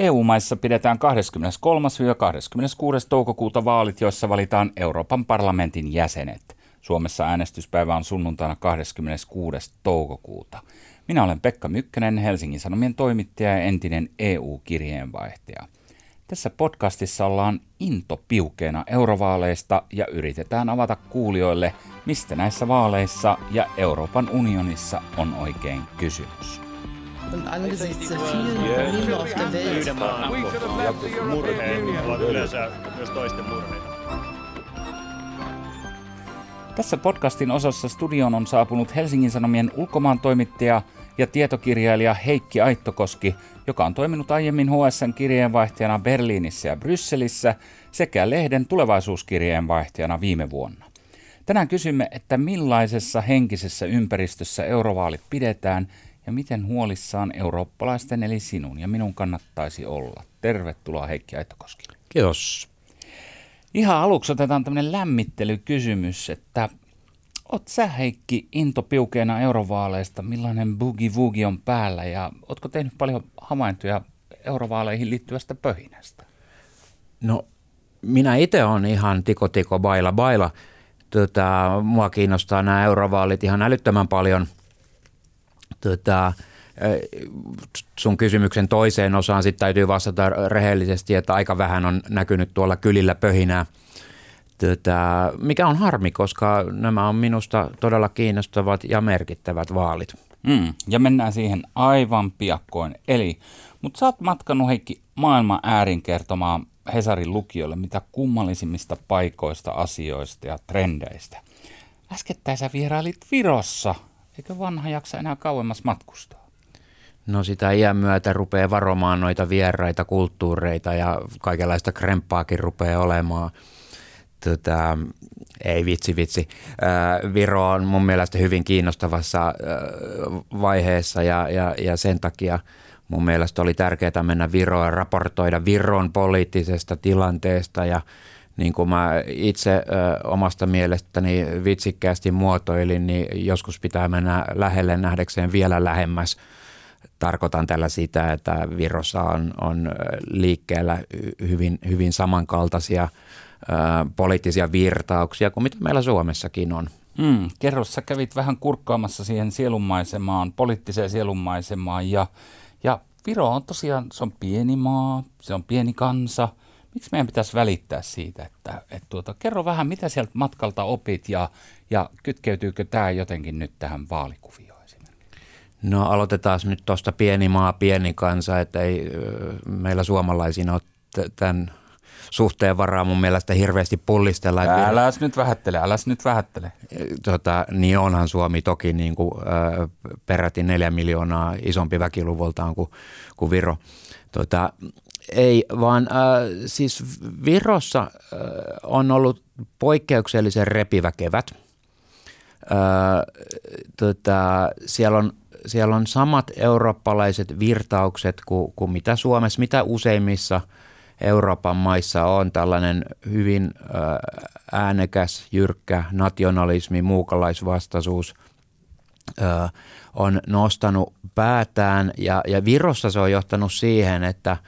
EU-maissa pidetään 23-26. toukokuuta vaalit, joissa valitaan Euroopan parlamentin jäsenet. Suomessa äänestyspäivä on sunnuntaina 26. toukokuuta. Minä olen Pekka Mykkänen, Helsingin Sanomien toimittaja ja entinen EU-kirjeenvaihtaja. Tässä podcastissa ollaan into piukeena eurovaaleista ja yritetään avata kuulijoille, mistä näissä vaaleissa ja Euroopan unionissa on oikein kysymys. Und angesichts der vielen Probleme auf der Welt. Tässä podcastin osassa studioon on saapunut Helsingin Sanomien ulkomaan toimittaja ja tietokirjailija Heikki Aittokoski, joka on toiminut aiemmin HSN kirjeenvaihtajana Berliinissä ja Brysselissä sekä lehden tulevaisuuskirjeenvaihtajana viime vuonna. Tänään kysymme, että millaisessa henkisessä ympäristössä eurovaalit pidetään ja miten huolissaan eurooppalaisten eli sinun ja minun kannattaisi olla. Tervetuloa Heikki Aittokoski. Kiitos. Ihan aluksi otetaan tämmöinen lämmittelykysymys, että Oot sä Heikki into piukeena eurovaaleista, millainen boogie woogie on päällä ja ootko tehnyt paljon havaintoja eurovaaleihin liittyvästä pöhinästä? No minä itse on ihan tiko tiko baila baila. Tota, mua kiinnostaa nämä eurovaalit ihan älyttömän paljon – tota, sun kysymyksen toiseen osaan sitten täytyy vastata rehellisesti, että aika vähän on näkynyt tuolla kylillä pöhinää. Tota, mikä on harmi, koska nämä on minusta todella kiinnostavat ja merkittävät vaalit. Mm, ja mennään siihen aivan piakkoin. Eli, mutta sä oot matkannut Heikki maailman äärin kertomaan Hesarin lukijoille mitä kummallisimmista paikoista, asioista ja trendeistä. Äskettäin sä vierailit Virossa – Eikö vanha jaksa enää kauemmas matkustaa? No sitä iän myötä rupeaa varomaan noita vieraita kulttuureita ja kaikenlaista kremppaakin rupeaa olemaan. Tota, ei vitsi vitsi. Viro on mun mielestä hyvin kiinnostavassa vaiheessa ja, ja, ja sen takia mun mielestä oli tärkeää mennä Viroon ja raportoida Viron poliittisesta tilanteesta ja niin kuin mä itse ö, omasta mielestäni vitsikkäästi muotoilin, niin joskus pitää mennä lähelle nähdäkseen vielä lähemmäs. Tarkoitan tällä sitä, että Virossa on, on liikkeellä hyvin, hyvin samankaltaisia ö, poliittisia virtauksia kuin mitä meillä Suomessakin on. Mm, kerro, sä kävit vähän kurkkaamassa siihen sielunmaisemaan, poliittiseen sielunmaisemaan ja, ja Viro on tosiaan, se on pieni maa, se on pieni kansa – miksi meidän pitäisi välittää siitä, että, että tuota, kerro vähän, mitä sieltä matkalta opit ja, ja kytkeytyykö tämä jotenkin nyt tähän vaalikuvioon No aloitetaan nyt tuosta pieni maa, pieni kansa, että ei meillä suomalaisina ole tämän suhteen varaa mun mielestä hirveästi pullistella. Äläs nyt vähättele, äläs nyt vähättele. Tota, niin onhan Suomi toki niin kuin, äh, peräti neljä miljoonaa isompi väkiluvultaan kuin, kuin Viro. Tota, ei, vaan äh, siis Virossa äh, on ollut poikkeuksellisen repivä kevät. Äh, tota, siellä, on, siellä on samat eurooppalaiset virtaukset kuin, kuin mitä Suomessa, mitä useimmissa Euroopan maissa on tällainen hyvin äh, äänekäs, jyrkkä nationalismi, muukalaisvastaisuus äh, on nostanut päätään ja, ja Virossa se on johtanut siihen, että –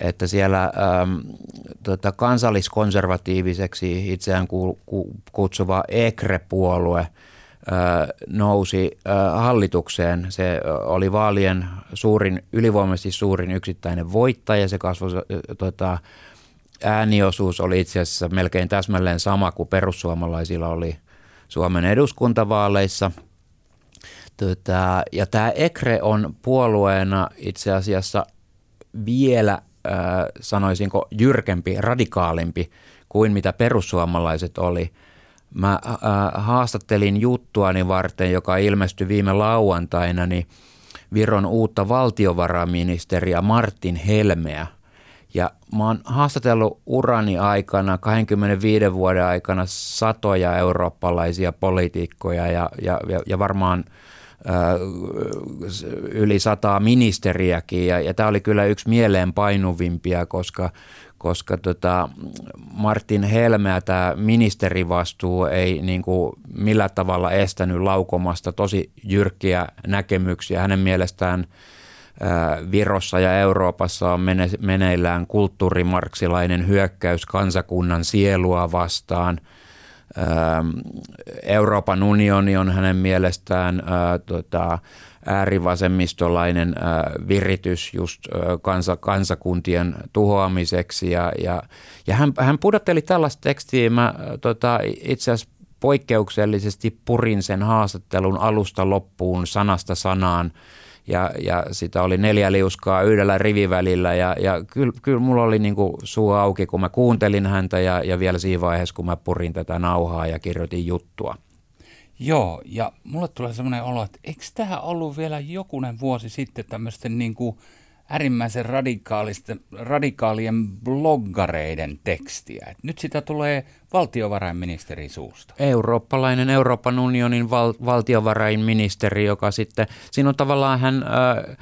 että siellä äm, tota, kansalliskonservatiiviseksi itseään ku, ku, kutsuva EKRE-puolue ä, nousi ä, hallitukseen. Se oli vaalien suurin, ylivoimaisesti suurin yksittäinen voittaja. Se kasvoi, tota, ääniosuus oli itse asiassa melkein täsmälleen sama kuin perussuomalaisilla oli Suomen eduskuntavaaleissa. Tota, ja tämä EKRE on puolueena itse asiassa vielä sanoisinko jyrkempi, radikaalimpi kuin mitä perussuomalaiset oli. Mä haastattelin juttuani varten, joka ilmestyi viime lauantaina, niin Viron uutta valtiovarainministeriä Martin Helmeä. Ja mä oon haastatellut urani aikana, 25 vuoden aikana, satoja eurooppalaisia poliitikkoja ja, ja, ja varmaan – yli sataa ministeriäkin ja, ja tämä oli kyllä yksi mieleenpainuvimpia, koska, koska tota Martin Helmeä tämä ministerivastuu ei niin kuin millä tavalla estänyt laukomasta tosi jyrkkiä näkemyksiä. Hänen mielestään Virossa ja Euroopassa on meneillään kulttuurimarksilainen hyökkäys kansakunnan sielua vastaan. Euroopan unioni on hänen mielestään tota, äärivasemmistolainen viritys just kansa, kansakuntien tuhoamiseksi. Ja, ja, ja hän, hän pudotteli tällaista tekstiä. Mä tota, itse asiassa poikkeuksellisesti purin sen haastattelun alusta loppuun sanasta sanaan ja, ja sitä oli neljä liuskaa yhdellä rivivälillä ja, ja kyllä, kyllä mulla oli niin kuin suu auki, kun mä kuuntelin häntä ja, ja vielä siinä vaiheessa, kun mä purin tätä nauhaa ja kirjoitin juttua. Joo, ja mulle tulee semmoinen olo, että eikö tämä ollut vielä jokunen vuosi sitten tämmöisten niin kuin – äärimmäisen radikaalien bloggareiden tekstiä. Et nyt sitä tulee valtiovarainministeri suusta. Eurooppalainen Euroopan unionin val- valtiovarainministeri, joka sitten, siinä on tavallaan hän... Äh,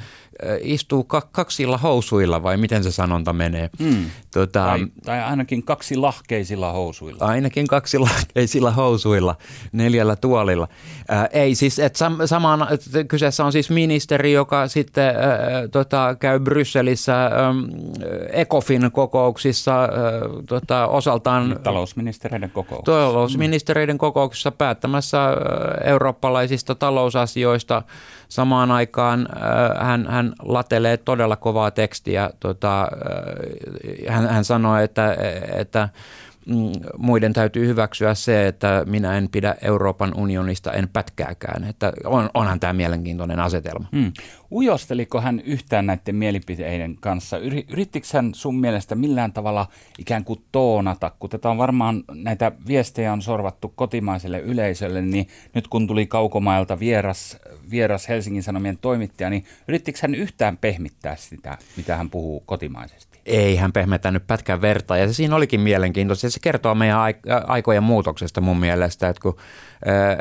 istuu kaksilla housuilla vai miten se sanonta menee. Mm. Tota, tai, tai ainakin kaksi lahkeisilla housuilla. Ainakin kaksi lahkeisilla housuilla, neljällä tuolilla. Ää, ei siis, että sam, samaan, että kyseessä on siis ministeri, joka sitten ää, tota, käy Brysselissä ää, ECOFIN kokouksissa ää, tota, osaltaan. Talousministereiden kokouksissa. Talousministereiden kokouksissa päättämässä ää, eurooppalaisista talousasioista – Samaan aikaan äh, hän, hän latelee todella kovaa tekstiä. Tota, äh, hän, hän sanoi, että, että muiden täytyy hyväksyä se, että minä en pidä Euroopan unionista en pätkääkään. Että on, onhan tämä mielenkiintoinen asetelma. Hmm. Ujosteliko hän yhtään näiden mielipiteiden kanssa? Yrittikö hän sun mielestä millään tavalla ikään kuin toonata, kun tätä on varmaan näitä viestejä on sorvattu kotimaiselle yleisölle, niin nyt kun tuli kaukomailta vieras, vieras Helsingin Sanomien toimittaja, niin yrittikö hän yhtään pehmittää sitä, mitä hän puhuu kotimaisesti? Ei hän pehmetänyt pätkän verta. Ja se siinä olikin mielenkiintoista. Se kertoo meidän aikojen muutoksesta mun mielestä, että kun ää,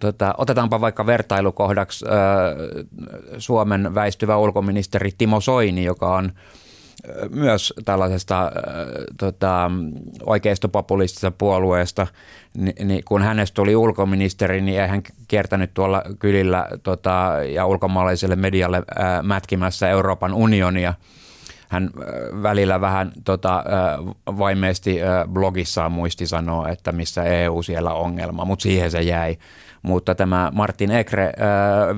tota, otetaanpa vaikka vertailukohdaksi ää, Suomen väistyvä ulkoministeri Timo Soini, joka on myös tällaisesta äh, tota, oikeistopopulistisesta puolueesta, niin, niin kun hänestä tuli ulkoministeri, niin ei hän kiertänyt tuolla kylillä tota, ja ulkomaalaiselle medialle äh, mätkimässä Euroopan unionia – hän välillä vähän tota, vaimeesti blogissaan muisti sanoa, että missä EU siellä ongelma, mutta siihen se jäi. Mutta tämä Martin Ekre,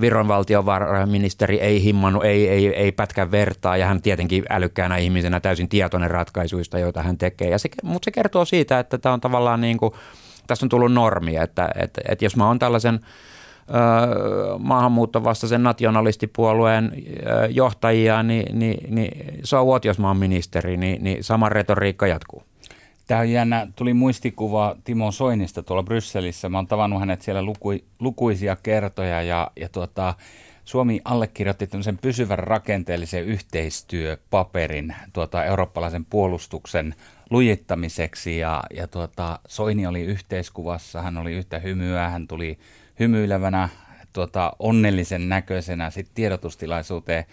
Viron valtiovarainministeri, ei himmannut, ei, ei, ei pätkän vertaa ja hän tietenkin älykkäänä ihmisenä täysin tietoinen ratkaisuista, joita hän tekee. Ja se, mutta se kertoo siitä, että tämä on tavallaan niin kuin, tässä on tullut normi, että, että, että jos mä oon tällaisen – maahanmuuttovastaisen nationalistipuolueen johtajia, niin, niin, niin so what, jos mä oon ministeri, niin, niin sama retoriikka jatkuu. Tämä on jännä. Tuli muistikuva Timo Soinista tuolla Brysselissä. Mä oon tavannut hänet siellä luku, lukuisia kertoja ja, ja tuota, Suomi allekirjoitti tämmöisen pysyvän rakenteellisen yhteistyöpaperin tuota, eurooppalaisen puolustuksen lujittamiseksi ja, ja tuota, Soini oli yhteiskuvassa, hän oli yhtä hymyä, hän tuli hymyilevänä, tuota, onnellisen näköisenä sit tiedotustilaisuuteen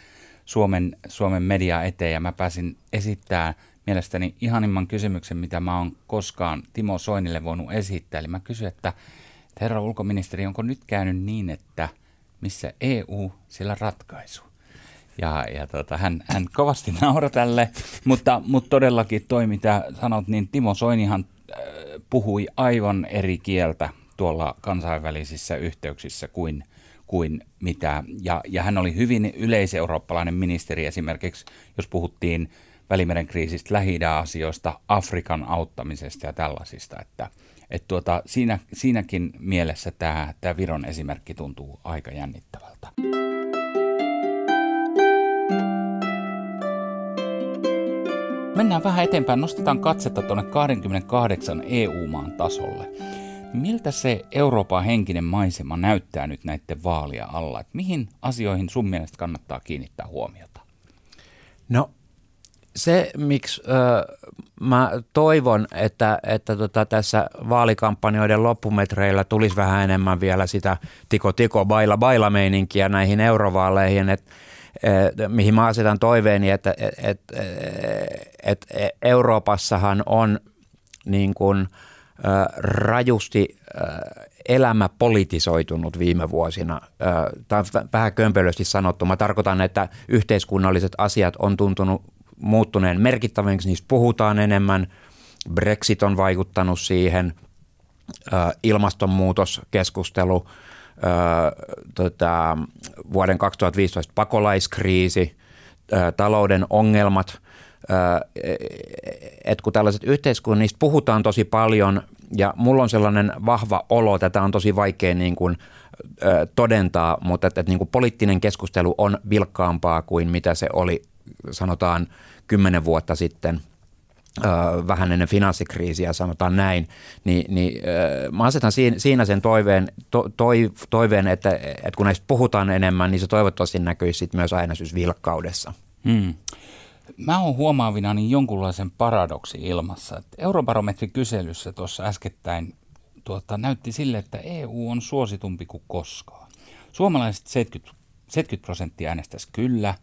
Suomen, Suomen media eteen ja mä pääsin esittämään mielestäni ihanimman kysymyksen, mitä mä oon koskaan Timo Soinille voinut esittää. Eli mä kysyin, että herra ulkoministeri, onko nyt käynyt niin, että missä EU, siellä ratkaisu? Ja, ja tota, hän, hän kovasti nauroi tälle, mutta, mutta todellakin toi, mitä sanot, niin Timo Soinihan äh, puhui aivan eri kieltä tuolla kansainvälisissä yhteyksissä kuin, kuin mitä. Ja, ja hän oli hyvin yleiseurooppalainen ministeri esimerkiksi, jos puhuttiin Välimeren kriisistä, lähi asioista Afrikan auttamisesta ja tällaisista. Että, et tuota, siinä, siinäkin mielessä tämä, tämä Viron esimerkki tuntuu aika jännittävältä. Mennään vähän eteenpäin, nostetaan katsetta tuonne 28 EU-maan tasolle. Miltä se Euroopan henkinen maisema näyttää nyt näiden vaalia alla? Et mihin asioihin sun mielestä kannattaa kiinnittää huomiota? No se, miksi ö, mä toivon, että, että tota, tässä vaalikampanjoiden loppumetreillä tulisi vähän enemmän vielä sitä tiko-tiko baila baila meininkiä näihin eurovaaleihin, että et, mihin mä asetan toiveeni, että et, et, et, et Euroopassahan on niin kuin – rajusti elämä politisoitunut viime vuosina. Tämä on vähän kömpelösti sanottu. Mä tarkoitan, että yhteiskunnalliset asiat on tuntunut muuttuneen merkittäviksi, niistä puhutaan enemmän. Brexit on vaikuttanut siihen, ilmastonmuutoskeskustelu, tota, vuoden 2015 pakolaiskriisi, talouden ongelmat – että kun tällaiset yhteiskunnista puhutaan tosi paljon ja mulla on sellainen vahva olo, tätä on tosi vaikea niin kuin, todentaa, mutta että, että niin kuin poliittinen keskustelu on vilkkaampaa kuin mitä se oli sanotaan kymmenen vuotta sitten – vähän ennen finanssikriisiä, sanotaan näin, niin, niin mä asetan siinä sen toiveen, to, toiveen että, että kun näistä puhutaan enemmän, niin se toivottavasti näkyisi sit myös äänestysvilkkaudessa. Hmm. Mä oon huomaavina niin jonkunlaisen paradoksi ilmassa. Että eurobarometrikyselyssä tuossa äskettäin tuota, näytti sille, että EU on suositumpi kuin koskaan. Suomalaiset 70, 70 prosenttia äänestäisi kyllä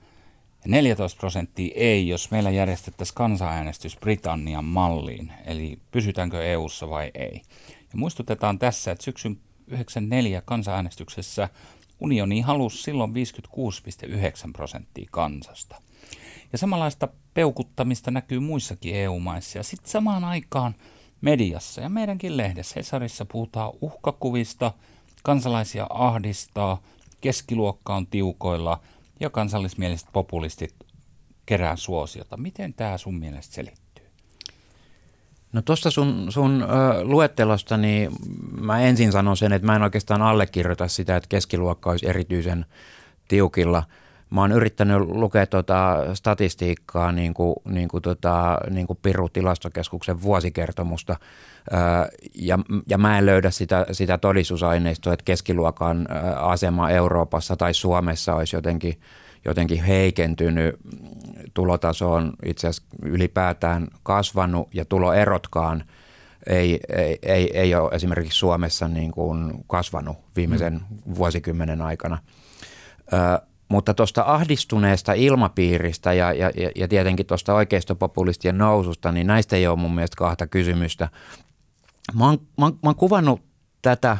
ja 14 prosenttia ei, jos meillä järjestettäisiin kansanäänestys Britannian malliin, eli pysytäänkö EUssa vai ei. Ja muistutetaan tässä, että syksyn 94 kansanäänestyksessä unioni halusi silloin 56,9 prosenttia kansasta – ja samanlaista peukuttamista näkyy muissakin EU-maissa. Ja sitten samaan aikaan mediassa ja meidänkin lehdessä Hesarissa puhutaan uhkakuvista, kansalaisia ahdistaa, keskiluokka on tiukoilla ja kansallismieliset populistit kerää suosiota. Miten tämä sun mielestä selittyy? No tuosta sun, sun luettelosta, niin mä ensin sanon sen, että mä en oikeastaan allekirjoita sitä, että keskiluokka olisi erityisen tiukilla – mä oon yrittänyt lukea tuota statistiikkaa, niin kuin, niin kuin, tota, niin kuin Piru tilastokeskuksen vuosikertomusta, ja, ja mä en löydä sitä, sitä todistusaineistoa, että keskiluokan asema Euroopassa tai Suomessa olisi jotenkin, jotenkin heikentynyt. Tulotaso on itse asiassa ylipäätään kasvanut ja tuloerotkaan ei, ei, ei, ei ole esimerkiksi Suomessa niin kuin kasvanut viimeisen mm. vuosikymmenen aikana. Mutta tuosta ahdistuneesta ilmapiiristä ja, ja, ja tietenkin tuosta oikeistopopulistien noususta, niin näistä ei ole mun mielestä kahta kysymystä. Mä oon, mä oon, mä oon kuvannut tätä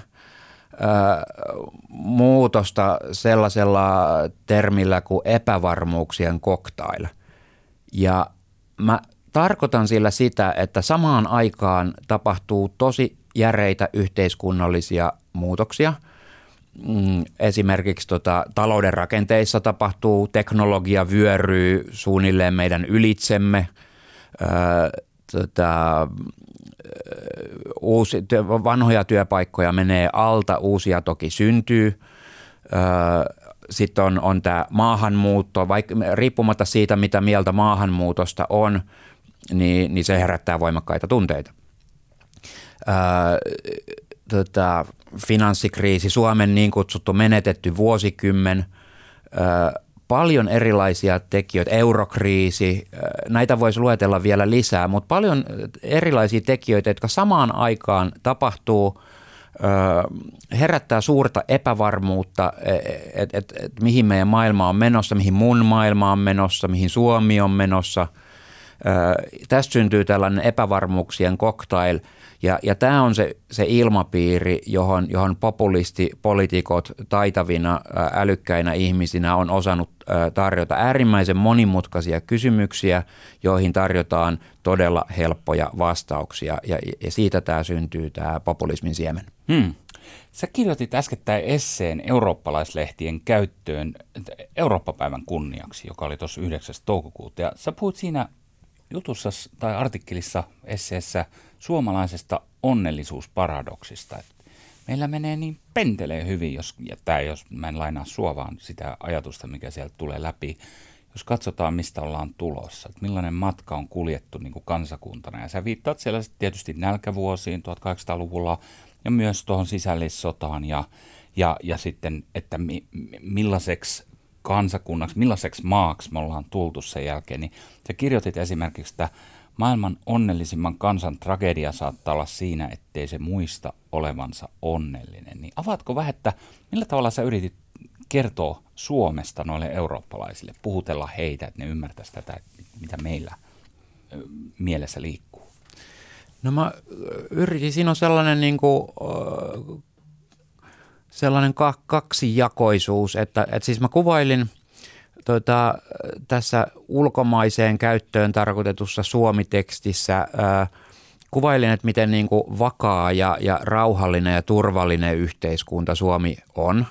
muutosta sellaisella termillä kuin epävarmuuksien cocktail. Ja mä tarkoitan sillä sitä, että samaan aikaan tapahtuu tosi järeitä yhteiskunnallisia muutoksia – Mm, esimerkiksi tota, talouden rakenteissa tapahtuu, teknologia vyöryy suunnilleen meidän ylitsemme, öö, tota, uusi, vanhoja työpaikkoja menee alta, uusia toki syntyy. Öö, Sitten on, on tämä maahanmuutto, vaikka riippumatta siitä, mitä mieltä maahanmuutosta on, niin, niin se herättää voimakkaita tunteita. Öö, tota, finanssikriisi, Suomen niin kutsuttu menetetty vuosikymmen, paljon erilaisia tekijöitä, eurokriisi, näitä voisi luetella vielä lisää, mutta paljon erilaisia tekijöitä, jotka samaan aikaan tapahtuu, herättää suurta epävarmuutta, että et, et, mihin meidän maailma on menossa, mihin mun maailma on menossa, mihin Suomi on menossa. Tästä syntyy tällainen epävarmuuksien cocktail – ja, ja tämä on se, se ilmapiiri, johon, johon populistipolitiikot taitavina, älykkäinä ihmisinä on osannut tarjota äärimmäisen monimutkaisia kysymyksiä, joihin tarjotaan todella helppoja vastauksia. Ja, ja siitä tämä syntyy, tämä populismin siemen. Hmm. Sä kirjoitit äskettäin esseen eurooppalaislehtien käyttöön Eurooppa-päivän kunniaksi, joka oli tuossa 9. toukokuuta. Ja sä puhuit siinä jutussa tai artikkelissa esseessä – suomalaisesta onnellisuusparadoksista. Että meillä menee niin pentelee hyvin, jos, ja tämä jos mä en lainaa sua, vaan sitä ajatusta, mikä sieltä tulee läpi, jos katsotaan, mistä ollaan tulossa, että millainen matka on kuljettu niin kuin kansakuntana. Ja sä viittaat siellä tietysti nälkävuosiin 1800-luvulla ja myös tuohon sisällissotaan ja, ja, ja sitten, että mi, millaiseksi kansakunnaksi, millaiseksi maaksi me ollaan tultu sen jälkeen, niin sä kirjoitit esimerkiksi, että Maailman onnellisimman kansan tragedia saattaa olla siinä, ettei se muista olevansa onnellinen. Niin avaatko vähän, että millä tavalla sä yritit kertoa Suomesta noille eurooppalaisille, puhutella heitä, että ne ymmärtäisivät tätä, mitä meillä mielessä liikkuu? No mä yritin, siinä on sellainen, niin kuin, sellainen kaksijakoisuus, että, että siis mä kuvailin tota, tässä ulkomaiseen käyttöön tarkoitetussa suomitekstissä ää, kuvailin, että miten niin kuin vakaa ja, ja rauhallinen ja turvallinen yhteiskunta Suomi on.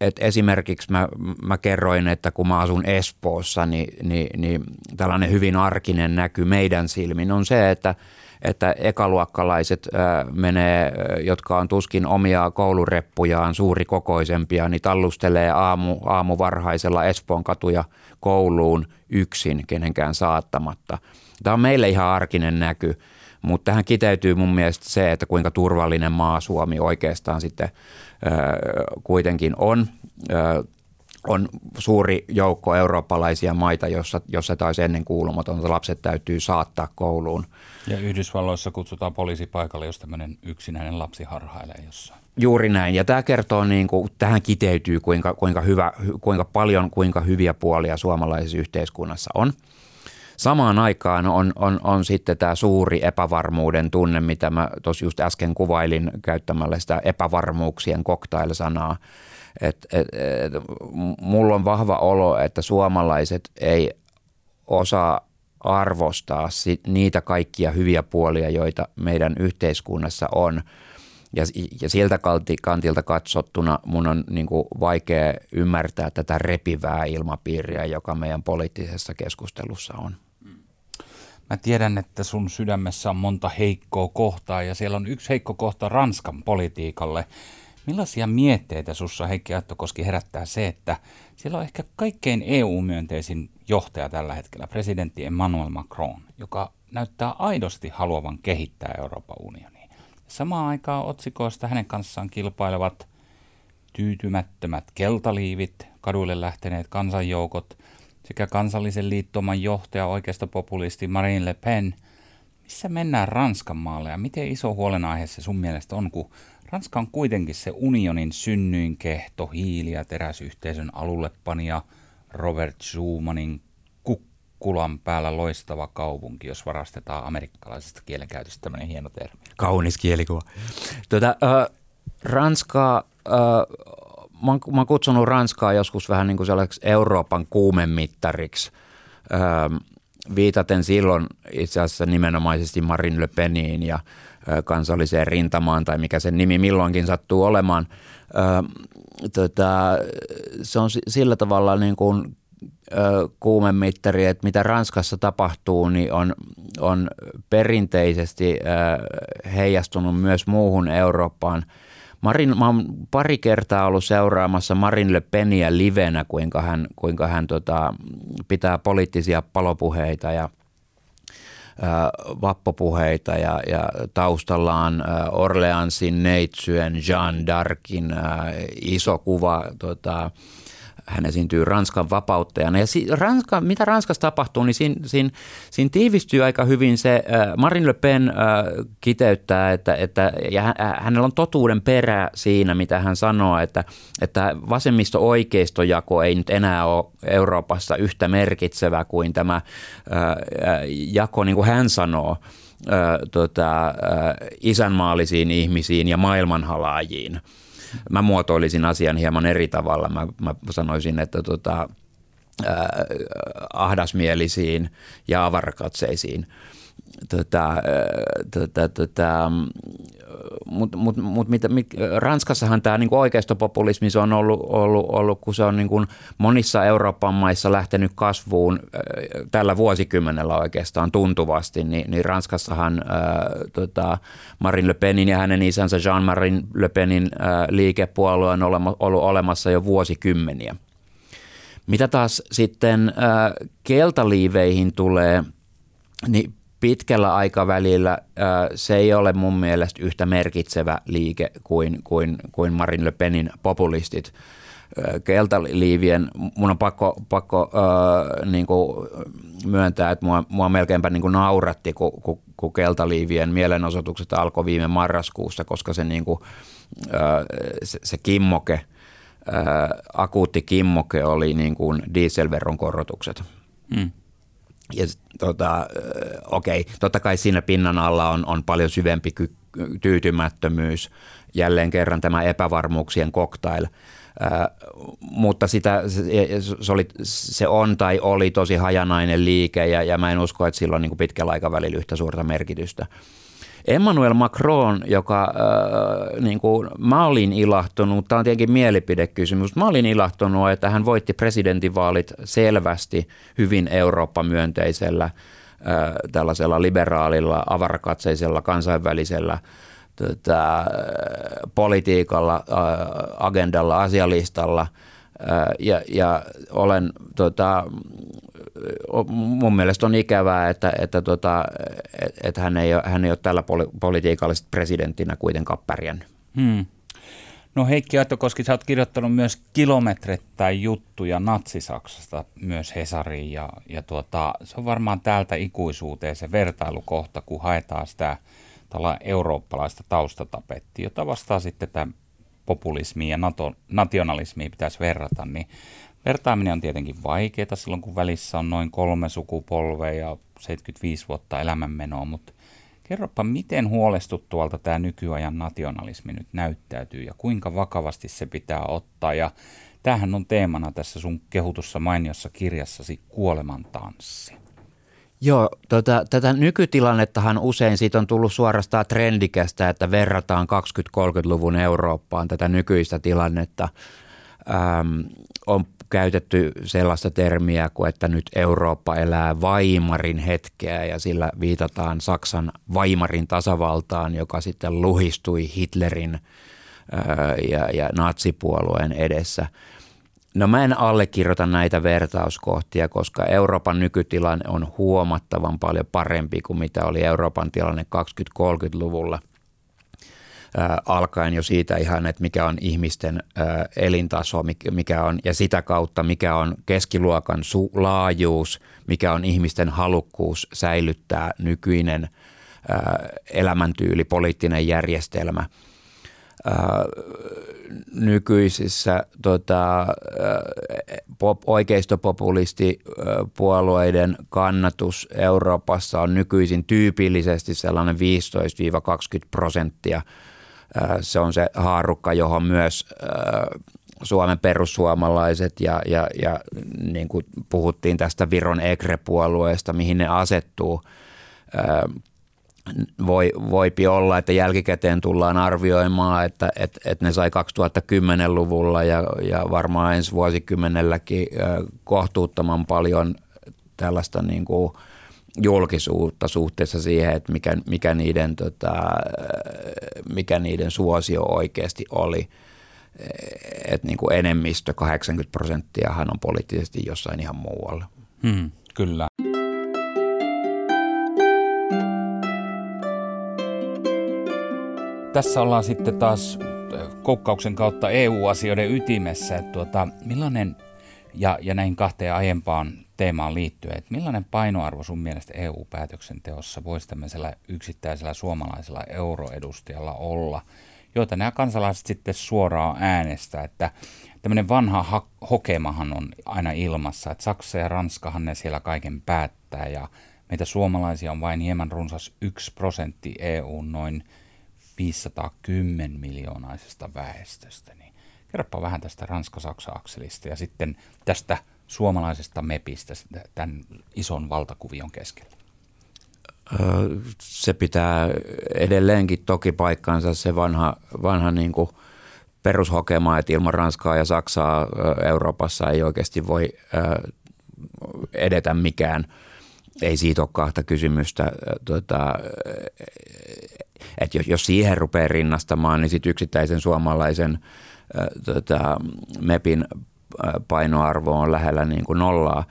Et esimerkiksi mä, mä kerroin, että kun mä asun Espoossa, niin, niin, niin tällainen hyvin arkinen näky meidän silmin on se, että, että ekaluokkalaiset menee, jotka on tuskin omia koulureppujaan suurikokoisempia, niin tallustelee aamu, aamuvarhaisella Espoon katuja kouluun yksin kenenkään saattamatta. Tämä on meille ihan arkinen näky, mutta tähän kiteytyy mun mielestä se, että kuinka turvallinen maa Suomi oikeastaan sitten kuitenkin on. On suuri joukko eurooppalaisia maita, jossa, jossa taas ennen kuulumatonta lapset täytyy saattaa kouluun. Ja Yhdysvalloissa kutsutaan poliisi paikalle, jos tämmöinen yksinäinen lapsi harhailee jossain. Juuri näin. Ja tämä kertoo, niin kuin, tähän kiteytyy kuinka, kuinka, hyvä, kuinka paljon, kuinka hyviä puolia suomalaisessa yhteiskunnassa on. Samaan aikaan on, on, on sitten tämä suuri epävarmuuden tunne, mitä mä tuossa just äsken kuvailin käyttämällä sitä epävarmuuksien cocktail-sanaa. Et, et, et, mulla on vahva olo, että suomalaiset ei osaa arvostaa sit niitä kaikkia hyviä puolia, joita meidän yhteiskunnassa on. Ja, ja siltä kantilta katsottuna mun on niin kuin vaikea ymmärtää tätä repivää ilmapiiriä, joka meidän poliittisessa keskustelussa on. Mä tiedän, että sun sydämessä on monta heikkoa kohtaa ja siellä on yksi heikko kohta Ranskan politiikalle. Millaisia mietteitä sussa Heikki Attokoski herättää se, että siellä on ehkä kaikkein EU-myönteisin johtaja tällä hetkellä, presidentti Emmanuel Macron, joka näyttää aidosti haluavan kehittää Euroopan unionia. Samaan aikaan otsikoista hänen kanssaan kilpailevat tyytymättömät keltaliivit, kaduille lähteneet kansanjoukot – sekä kansallisen liittoman johtaja oikeistopopulisti Marine Le Pen. Missä mennään Ranskan maalle ja miten iso huolenaihe se sun mielestä on, kun Ranska on kuitenkin se unionin synnyinkehto, hiili- ja teräsyhteisön alullepanija Robert Schumannin kukkulan päällä loistava kaupunki, jos varastetaan amerikkalaisesta kielenkäytöstä tämmöinen hieno termi. Kaunis kielikuva. Tuota, äh, Ranska äh, mä oon, mä oon kutsunut Ranskaa joskus vähän niin kuin sellaiseksi Euroopan kuumemittariksi. Öö, viitaten silloin itse asiassa nimenomaisesti Marin Le Peniin ja kansalliseen rintamaan tai mikä sen nimi milloinkin sattuu olemaan. Tota, se on sillä tavalla niin kuin kuumemittari, että mitä Ranskassa tapahtuu, niin on, on perinteisesti heijastunut myös muuhun Eurooppaan – Marin, mä oon pari kertaa ollut seuraamassa Marin Le Peniä livenä, kuinka hän, kuinka hän tota, pitää poliittisia palopuheita ja vappopuheita ja, ja taustallaan Orleansin neitsyen Jean d'Arcin iso kuva tota, hän esiintyy Ranskan vapauttajana. Ja si, Ranska, mitä Ranskassa tapahtuu, niin siinä, siinä, siinä tiivistyy aika hyvin se, äh, Marine Le Pen äh, kiteyttää, että, että ja hän, äh, hänellä on totuuden perä siinä, mitä hän sanoo, että, että vasemmisto-oikeistojako ei nyt enää ole Euroopassa yhtä merkitsevä kuin tämä äh, jako, niin kuin hän sanoo, äh, tota, äh, isänmaallisiin ihmisiin ja maailmanhalaajiin – Mä muotoilisin asian hieman eri tavalla. Mä, mä sanoisin, että tota, äh, ahdasmielisiin ja avarakatseisiin. Tota, äh, tota, tota, mutta mut, mut, mit, mit, Ranskassahan tämä niinku oikeistopopulismi se on ollut, ollut, ollut, kun se on niinku monissa Euroopan maissa lähtenyt kasvuun äh, tällä vuosikymmenellä oikeastaan tuntuvasti, niin, niin Ranskassahan ää, äh, tota, Marine Le Penin ja hänen isänsä Jean-Marie Le Penin ää, liikepuolue on olema, ollut olemassa jo vuosikymmeniä. Mitä taas sitten ää, keltaliiveihin tulee, niin pitkällä aikavälillä se ei ole mun mielestä yhtä merkitsevä liike kuin, kuin, kuin Marine Le Penin populistit. Keltaliivien, mun on pakko, pakko äh, niin kuin myöntää, että mua, mua melkeinpä niin kuin nauratti, kun, kun, kun keltaliivien mielenosoitukset alkoi viime marraskuussa, koska se, niin kuin, äh, se, se kimmoke, äh, akuutti kimmoke oli niin kuin dieselveron korotukset. Mm. Ja tota, okei, totta kai siinä pinnan alla on, on paljon syvempi ky- tyytymättömyys, jälleen kerran tämä epävarmuuksien cocktail – mutta sitä, se, oli, se on tai oli tosi hajanainen liike ja, ja mä en usko, että sillä on niin pitkällä aikavälillä yhtä suurta merkitystä. Emmanuel Macron, joka äh, niin kuin, mä olin ilahtunut, tämä on tietenkin mielipidekysymys, mä olin ilahtunut, että hän voitti presidentinvaalit selvästi hyvin Eurooppa-myönteisellä, äh, tällaisella liberaalilla, avarakatseisella, kansainvälisellä tota, politiikalla, äh, agendalla, asialistalla. Äh, ja, ja olen tota, mun mielestä on ikävää, että, että, tota, että hän, ei, hän ei ole tällä poli- politiikalla presidenttinä kuitenkaan pärjännyt. Hmm. No Heikki Aitokoski, sä oot kirjoittanut myös kilometrettäin juttuja Natsi-Saksasta myös Hesariin ja, ja tuota, se on varmaan täältä ikuisuuteen se vertailukohta, kun haetaan sitä eurooppalaista taustatapettia, jota vastaa sitten tämä populismi ja NATO, nationalismi pitäisi verrata, niin vertaaminen on tietenkin vaikeaa silloin, kun välissä on noin kolme sukupolvea ja 75 vuotta elämänmenoa, mutta kerropa, miten huolestuttualta tämä nykyajan nationalismi nyt näyttäytyy ja kuinka vakavasti se pitää ottaa ja tämähän on teemana tässä sun kehutussa mainiossa kirjassasi Kuolemantanssi. Joo, tota, tätä nykytilannettahan usein siitä on tullut suorastaan trendikästä, että verrataan 20-30-luvun Eurooppaan tätä nykyistä tilannetta. Ähm, on käytetty sellaista termiä kuin, että nyt Eurooppa elää Weimarin hetkeä ja sillä viitataan Saksan Weimarin tasavaltaan, joka sitten luhistui Hitlerin äh, ja, ja natsipuolueen edessä – No mä en allekirjoita näitä vertauskohtia, koska Euroopan nykytilanne on huomattavan paljon parempi kuin mitä oli Euroopan tilanne 20-30-luvulla. Alkaen jo siitä ihan, että mikä on ihmisten elintaso, mikä on, ja sitä kautta mikä on keskiluokan su- laajuus, mikä on ihmisten halukkuus säilyttää nykyinen elämäntyyli, poliittinen järjestelmä – nykyisissä tota, pop, oikeistopopulistipuolueiden kannatus Euroopassa on nykyisin tyypillisesti sellainen 15-20 prosenttia. Se on se haarukka, johon myös Suomen perussuomalaiset ja, ja, ja niin kuin puhuttiin tästä Viron EGRE-puolueesta, mihin ne asettuu voi, voipi olla, että jälkikäteen tullaan arvioimaan, että, että, että ne sai 2010-luvulla ja, ja varmaan ensi vuosikymmenelläkin kohtuuttoman paljon tällaista niin kuin julkisuutta suhteessa siihen, että mikä, mikä, niiden, tota, mikä niiden suosio oikeasti oli. Että niin kuin enemmistö, 80 prosenttiahan on poliittisesti jossain ihan muualla. Hmm, kyllä. tässä ollaan sitten taas koukkauksen kautta EU-asioiden ytimessä, että tuota, millainen, ja, ja näin kahteen aiempaan teemaan liittyen, että millainen painoarvo sun mielestä EU-päätöksenteossa voisi tämmöisellä yksittäisellä suomalaisella euroedustajalla olla, joita nämä kansalaiset sitten suoraan äänestä, että tämmöinen vanha ha- hokemahan on aina ilmassa, että Saksa ja Ranskahan ne siellä kaiken päättää ja meitä suomalaisia on vain hieman runsas yksi prosentti EU noin 510 miljoonaisesta väestöstä. Niin kerropa vähän tästä Ranska-Saksa-akselista ja sitten tästä suomalaisesta MEPistä tämän ison valtakuvion keskellä. Se pitää edelleenkin toki paikkansa se vanha, vanha niin kuin perushokema, että ilman Ranskaa ja Saksaa Euroopassa ei oikeasti voi edetä mikään. Ei siitä ole kahta kysymystä. Tuota, että jos, siihen rupeaa rinnastamaan, niin sitten yksittäisen suomalaisen tota, MEPin painoarvo on lähellä niin kuin nollaa.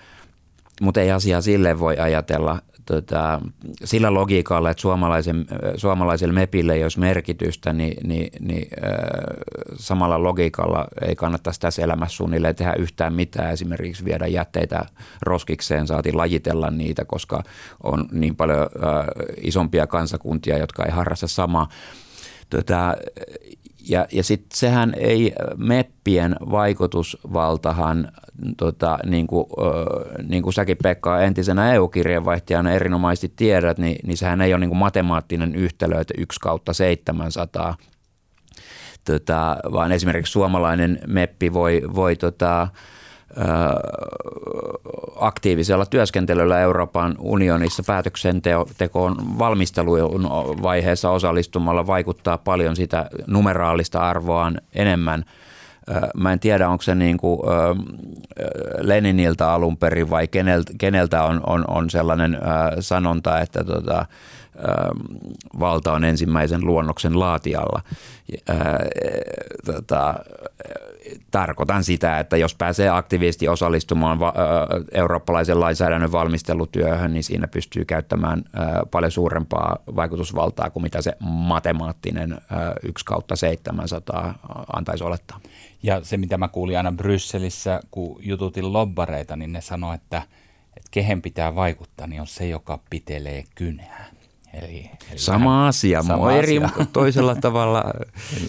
Mutta ei asiaa sille voi ajatella, tota, sillä logiikalla, että suomalaisen, suomalaiselle MEPille ei olisi merkitystä, niin, niin, niin äh, samalla logiikalla ei kannattaisi tässä elämässä suunnilleen tehdä yhtään mitään, esimerkiksi viedä jätteitä roskikseen, saatiin lajitella niitä, koska on niin paljon äh, isompia kansakuntia, jotka ei harrasta samaa. Tota, ja, ja sitten sehän ei meppien vaikutusvaltahan, tota, niin, kuin, niin kuin säkin Pekka entisenä EU-kirjeenvaihtajana erinomaisesti tiedät, niin, niin sehän ei ole niin kuin matemaattinen yhtälö, että 1 kautta 700, tota, vaan esimerkiksi suomalainen meppi voi, voi tota, aktiivisella työskentelyllä Euroopan unionissa päätöksentekoon valmisteluun vaiheessa osallistumalla vaikuttaa paljon sitä numeraalista arvoaan enemmän. Mä en tiedä, onko se niin kuin Leniniltä alun perin vai keneltä, keneltä on, on, on sellainen sanonta, että tota, valta on ensimmäisen luonnoksen laatialla. Tota, tarkoitan sitä, että jos pääsee aktiivisesti osallistumaan eurooppalaisen lainsäädännön valmistelutyöhön, niin siinä pystyy käyttämään paljon suurempaa vaikutusvaltaa kuin mitä se matemaattinen 1 kautta 700 antaisi olettaa. Ja se, mitä mä kuulin aina Brysselissä, kun jututin lobbareita, niin ne sanoi, että, että kehen pitää vaikuttaa, niin on se, joka pitelee kynää. Eli, eli sama asia, sama eri asia. toisella tavalla.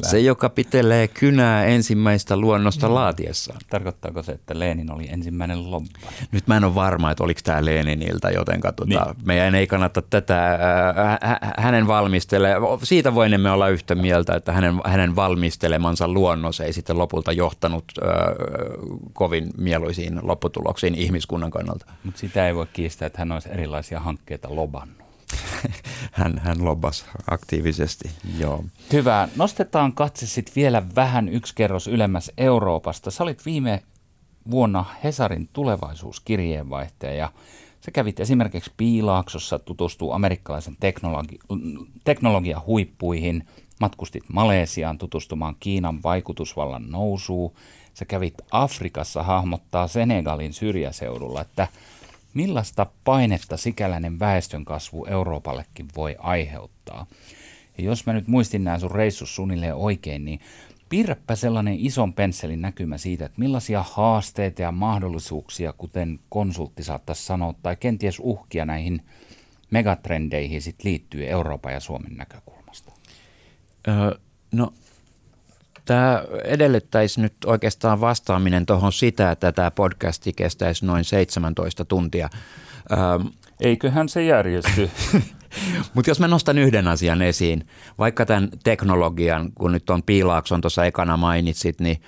se, joka pitelee kynää ensimmäistä luonnosta mm. laatiessaan. Tarkoittaako se, että Lenin oli ensimmäinen lobba? Nyt mä en ole varma, että oliko tämä Leniniltä, joten tuota, niin. meidän ei kannata tätä äh, hänen valmistele. Siitä voimme olla yhtä mieltä, että hänen, hänen valmistelemansa luonnos ei sitten lopulta johtanut äh, kovin mieluisiin lopputuloksiin ihmiskunnan kannalta. Mutta sitä ei voi kiistää, että hän olisi erilaisia hankkeita lobannut. hän, hän lobbasi aktiivisesti, joo. Hyvä. Nostetaan katse sitten vielä vähän yksi kerros ylemmäs Euroopasta. Sä olit viime vuonna Hesarin tulevaisuuskirjeenvaihtaja ja sä kävit esimerkiksi Piilaaksossa tutustuu amerikkalaisen teknologi- teknologian huippuihin, matkustit Malesiaan tutustumaan Kiinan vaikutusvallan nousuun, sä kävit Afrikassa hahmottaa Senegalin syrjäseudulla, että – millaista painetta sikäläinen väestönkasvu Euroopallekin voi aiheuttaa. Ja jos mä nyt muistin nämä sun reissus suunnilleen oikein, niin piirräpä sellainen ison pensselin näkymä siitä, että millaisia haasteita ja mahdollisuuksia, kuten konsultti saattaisi sanoa, tai kenties uhkia näihin megatrendeihin sit liittyy Euroopan ja Suomen näkökulmasta? Öö, no Tämä edellyttäisi nyt oikeastaan vastaaminen tuohon sitä, että tämä podcasti kestäisi noin 17 tuntia. Ähm, Eiköhän se järjesty. Mutta jos mä nostan yhden asian esiin, vaikka tämän teknologian, kun nyt on Piilaakson tuossa ekana mainitsit, niin,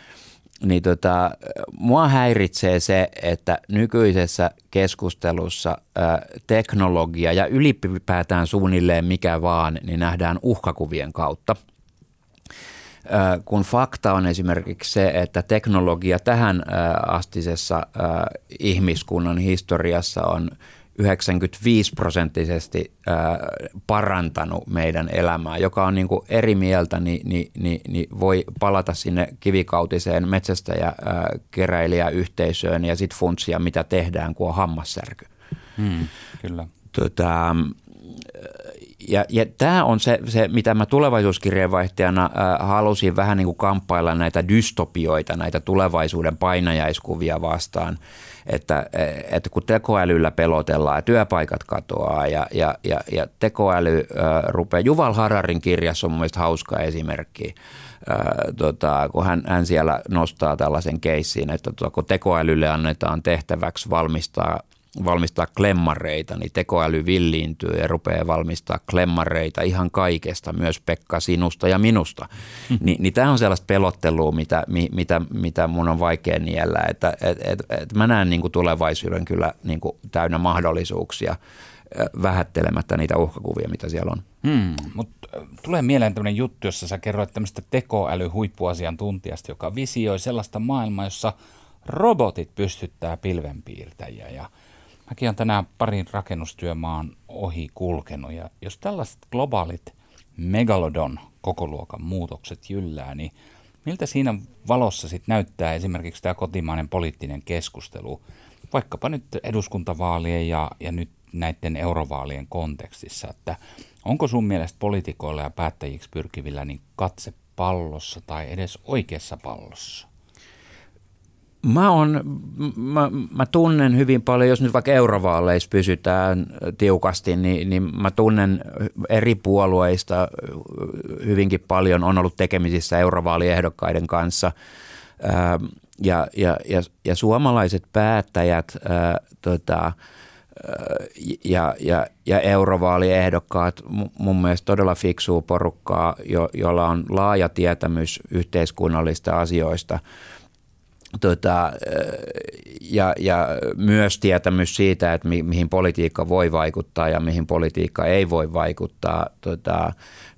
niin tota, mua häiritsee se, että nykyisessä keskustelussa ä, teknologia ja ylipäätään suunnilleen mikä vaan, niin nähdään uhkakuvien kautta – kun fakta on esimerkiksi se, että teknologia tähän astisessa ihmiskunnan historiassa on 95 prosenttisesti parantanut meidän elämää, joka on niin kuin eri mieltä, niin, niin, niin, niin voi palata sinne kivikautiseen metsästäjä keräilijäyhteisöön ja sitten funtsia, mitä tehdään, kun on hammassärky. Hmm, kyllä. Tota, ja, ja tämä on se, se, mitä mä tulevaisuuskirjeenvaihtajana äh, halusin vähän niin kuin kamppailla näitä dystopioita, näitä tulevaisuuden painajaiskuvia vastaan, että, että kun tekoälyllä pelotellaan ja työpaikat katoaa ja, ja, ja, ja tekoäly äh, rupeaa, Juval Hararin kirjassa on mun hauska esimerkki, äh, tota, kun hän, hän siellä nostaa tällaisen keissiin, että tota, kun tekoälylle annetaan tehtäväksi valmistaa valmistaa klemmareita, niin tekoäly villiintyy ja rupeaa valmistaa klemmareita ihan kaikesta, myös Pekka sinusta ja minusta. Mm. Ni, niin tämä on sellaista pelottelua, mitä, mi, mitä, mitä mun on vaikea niellä. Että, et, et, et mä näen niin kuin tulevaisuuden kyllä niin kuin täynnä mahdollisuuksia vähättelemättä niitä uhkakuvia, mitä siellä on. Hmm, mutta tulee mieleen tämmöinen juttu, jossa sä kerroit tämmöistä tekoäly-huippuasiantuntijasta, joka visioi sellaista maailmaa, jossa robotit pystyttää pilvenpiirtäjiä ja – Mäkin olen tänään parin rakennustyömaan ohi kulkenut ja jos tällaiset globaalit megalodon kokoluokan muutokset jyllää, niin miltä siinä valossa sitten näyttää esimerkiksi tämä kotimainen poliittinen keskustelu, vaikkapa nyt eduskuntavaalien ja, ja nyt näiden eurovaalien kontekstissa, että onko sun mielestä poliitikoilla ja päättäjiksi pyrkivillä niin katse pallossa tai edes oikeassa pallossa? Mä, on, mä, mä tunnen hyvin paljon, jos nyt vaikka eurovaaleissa pysytään tiukasti, niin, niin mä tunnen eri puolueista hyvinkin paljon, on ollut tekemisissä eurovaaliehdokkaiden kanssa. Ja, ja, ja, ja suomalaiset päättäjät ää, tota, ja, ja, ja eurovaaliehdokkaat mun mielestä todella fiksuu porukkaa, jo, jolla on laaja tietämys yhteiskunnallista asioista – tota, ja, ja myös tietämys siitä, että mi, mihin politiikka voi vaikuttaa ja mihin politiikka ei voi vaikuttaa. Tota,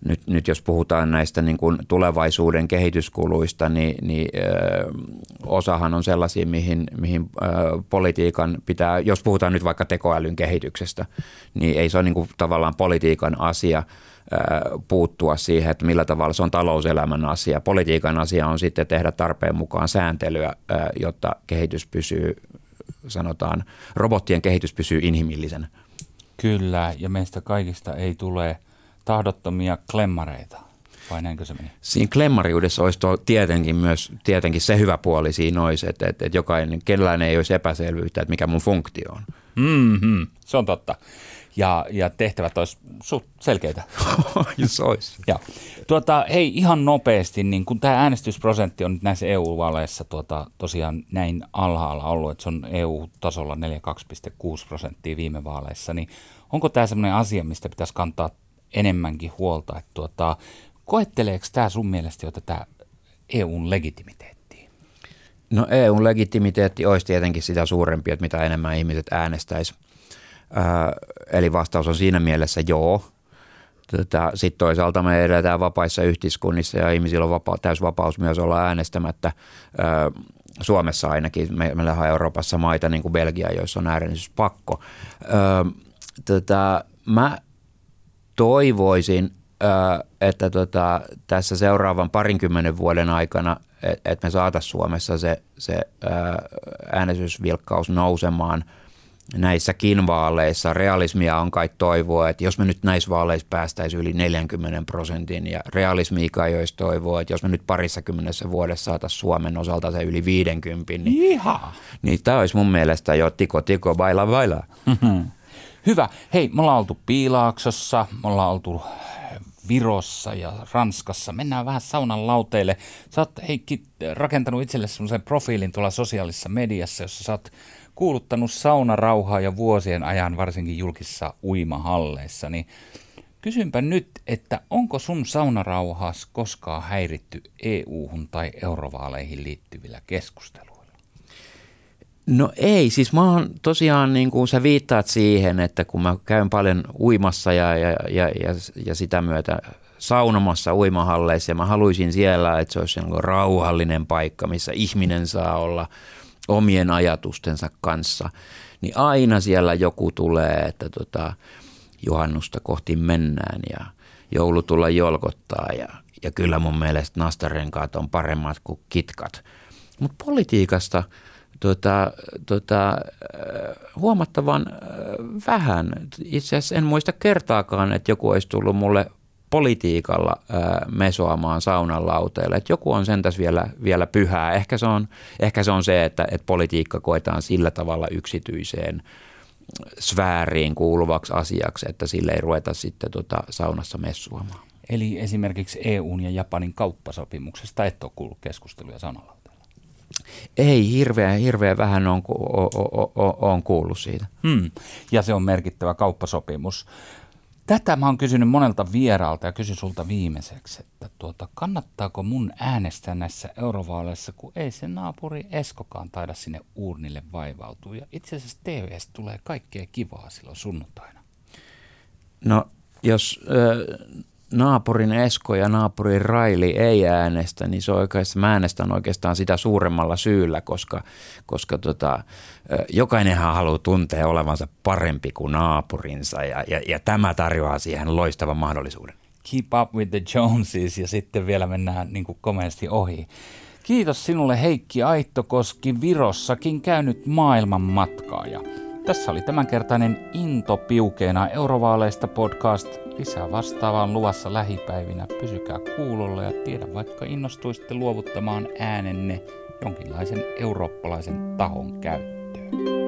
nyt, nyt jos puhutaan näistä niin kuin tulevaisuuden kehityskuluista, niin, niin ö, osahan on sellaisia, mihin, mihin ö, politiikan pitää, jos puhutaan nyt vaikka tekoälyn kehityksestä, niin ei se ole niin kuin tavallaan politiikan asia – puuttua siihen, että millä tavalla se on talouselämän asia. Politiikan asia on sitten tehdä tarpeen mukaan sääntelyä, jotta kehitys pysyy, sanotaan, robottien kehitys pysyy inhimillisenä. Kyllä, ja meistä kaikista ei tule tahdottomia klemmareita. Vai näinkö se meni? Siinä klemmariudessa olisi tietenkin myös tietenkin se hyvä puoli siinä olisi, että, että, että jokainen, kellään ei olisi epäselvyyttä, että mikä mun funktio on. Mm-hmm, se on totta ja, ja tehtävät olisi suht selkeitä. Jos olisi. ja. Tuota, hei, ihan nopeasti, niin kun tämä äänestysprosentti on nyt näissä EU-vaaleissa tuota, tosiaan näin alhaalla ollut, että se on EU-tasolla 42,6 prosenttia viime vaaleissa, niin onko tämä sellainen asia, mistä pitäisi kantaa enemmänkin huolta, että tuota, koetteleeko tämä sun mielestä jo tätä EUn legitimiteettiä? No EUn legitimiteetti olisi tietenkin sitä suurempi, että mitä enemmän ihmiset äänestäisi eli vastaus on siinä mielessä joo. Tota, Sitten toisaalta me edetään vapaissa yhteiskunnissa ja ihmisillä on vapa- täysvapaus myös olla äänestämättä. Suomessa ainakin, me, meillä on Euroopassa maita niin kuin Belgia, joissa on äänestyspakko. tota, mä toivoisin, että tota, tässä seuraavan parinkymmenen vuoden aikana, että me saataisiin Suomessa se, se äänestysvilkkaus nousemaan – näissäkin vaaleissa. Realismia on kai toivoa, että jos me nyt näissä vaaleissa päästäisiin yli 40 prosentin ja realismi jos toivoa, että jos me nyt parissa kymmenessä vuodessa saataisiin Suomen osalta se yli 50, niin, Iha. niin tämä olisi mun mielestä jo tiko tiko baila baila. Hyvä. Hei, me ollaan oltu Piilaaksossa, me ollaan oltu Virossa ja Ranskassa. Mennään vähän saunan lauteille. Sä oot Heikki rakentanut itselle semmoisen profiilin tuolla sosiaalisessa mediassa, jossa sä oot kuuluttanut saunarauhaa jo vuosien ajan, varsinkin julkisissa uimahalleissa, niin kysynpä nyt, että onko sun saunarauhas koskaan häiritty EU-hun tai eurovaaleihin liittyvillä keskusteluilla? No ei, siis mä oon tosiaan, niin kuin sä viittaat siihen, että kun mä käyn paljon uimassa ja, ja, ja, ja, ja sitä myötä saunomassa uimahalleissa ja mä haluaisin siellä, että se olisi niin rauhallinen paikka, missä ihminen saa olla – omien ajatustensa kanssa, niin aina siellä joku tulee, että tota, juhannusta kohti mennään ja joulu tulla jolkottaa ja, ja kyllä mun mielestä nastarenkaat on paremmat kuin kitkat. Mutta politiikasta tota, tota, huomattavan vähän. Itse asiassa en muista kertaakaan, että joku olisi tullut mulle politiikalla ää, mesoamaan saunan lauteelle. Että joku on sentäs vielä, vielä pyhää. Ehkä se on, ehkä se, on se että, että politiikka koetaan sillä tavalla yksityiseen sfääriin kuuluvaksi asiaksi, että sille ei ruveta sitten tota saunassa messuamaan. Eli esimerkiksi EUn ja Japanin kauppasopimuksesta et ole kuullut keskusteluja saunalauteella? Ei, hirveän, hirveän vähän on, on, on, on kuullut siitä. Hmm. Ja se on merkittävä kauppasopimus. Tätä mä oon kysynyt monelta vieraalta ja kysyn sulta viimeiseksi, että tuota, kannattaako mun äänestää näissä eurovaaleissa, kun ei se naapuri Eskokaan taida sinne uurnille vaivautua. Ja itse asiassa TVS tulee kaikkea kivaa silloin sunnuntaina. No jos äh, naapurin Esko ja naapurin Raili ei äänestä, niin se oikeastaan, mä äänestän oikeastaan sitä suuremmalla syyllä, koska, koska tota, jokainenhan haluaa tuntea olevansa parempi kuin naapurinsa ja, ja, ja tämä tarjoaa siihen loistavan mahdollisuuden. Keep up with the Joneses ja sitten vielä mennään niin kuin komeasti ohi. Kiitos sinulle Heikki Aittokoski, Virossakin käynyt maailman matkaaja. Tässä oli tämänkertainen Into piukeena Eurovaaleista podcast. Lisää vastaavaan luvassa lähipäivinä. Pysykää kuulolla ja tiedä vaikka innostuisitte luovuttamaan äänenne jonkinlaisen eurooppalaisen tahon käyttöön.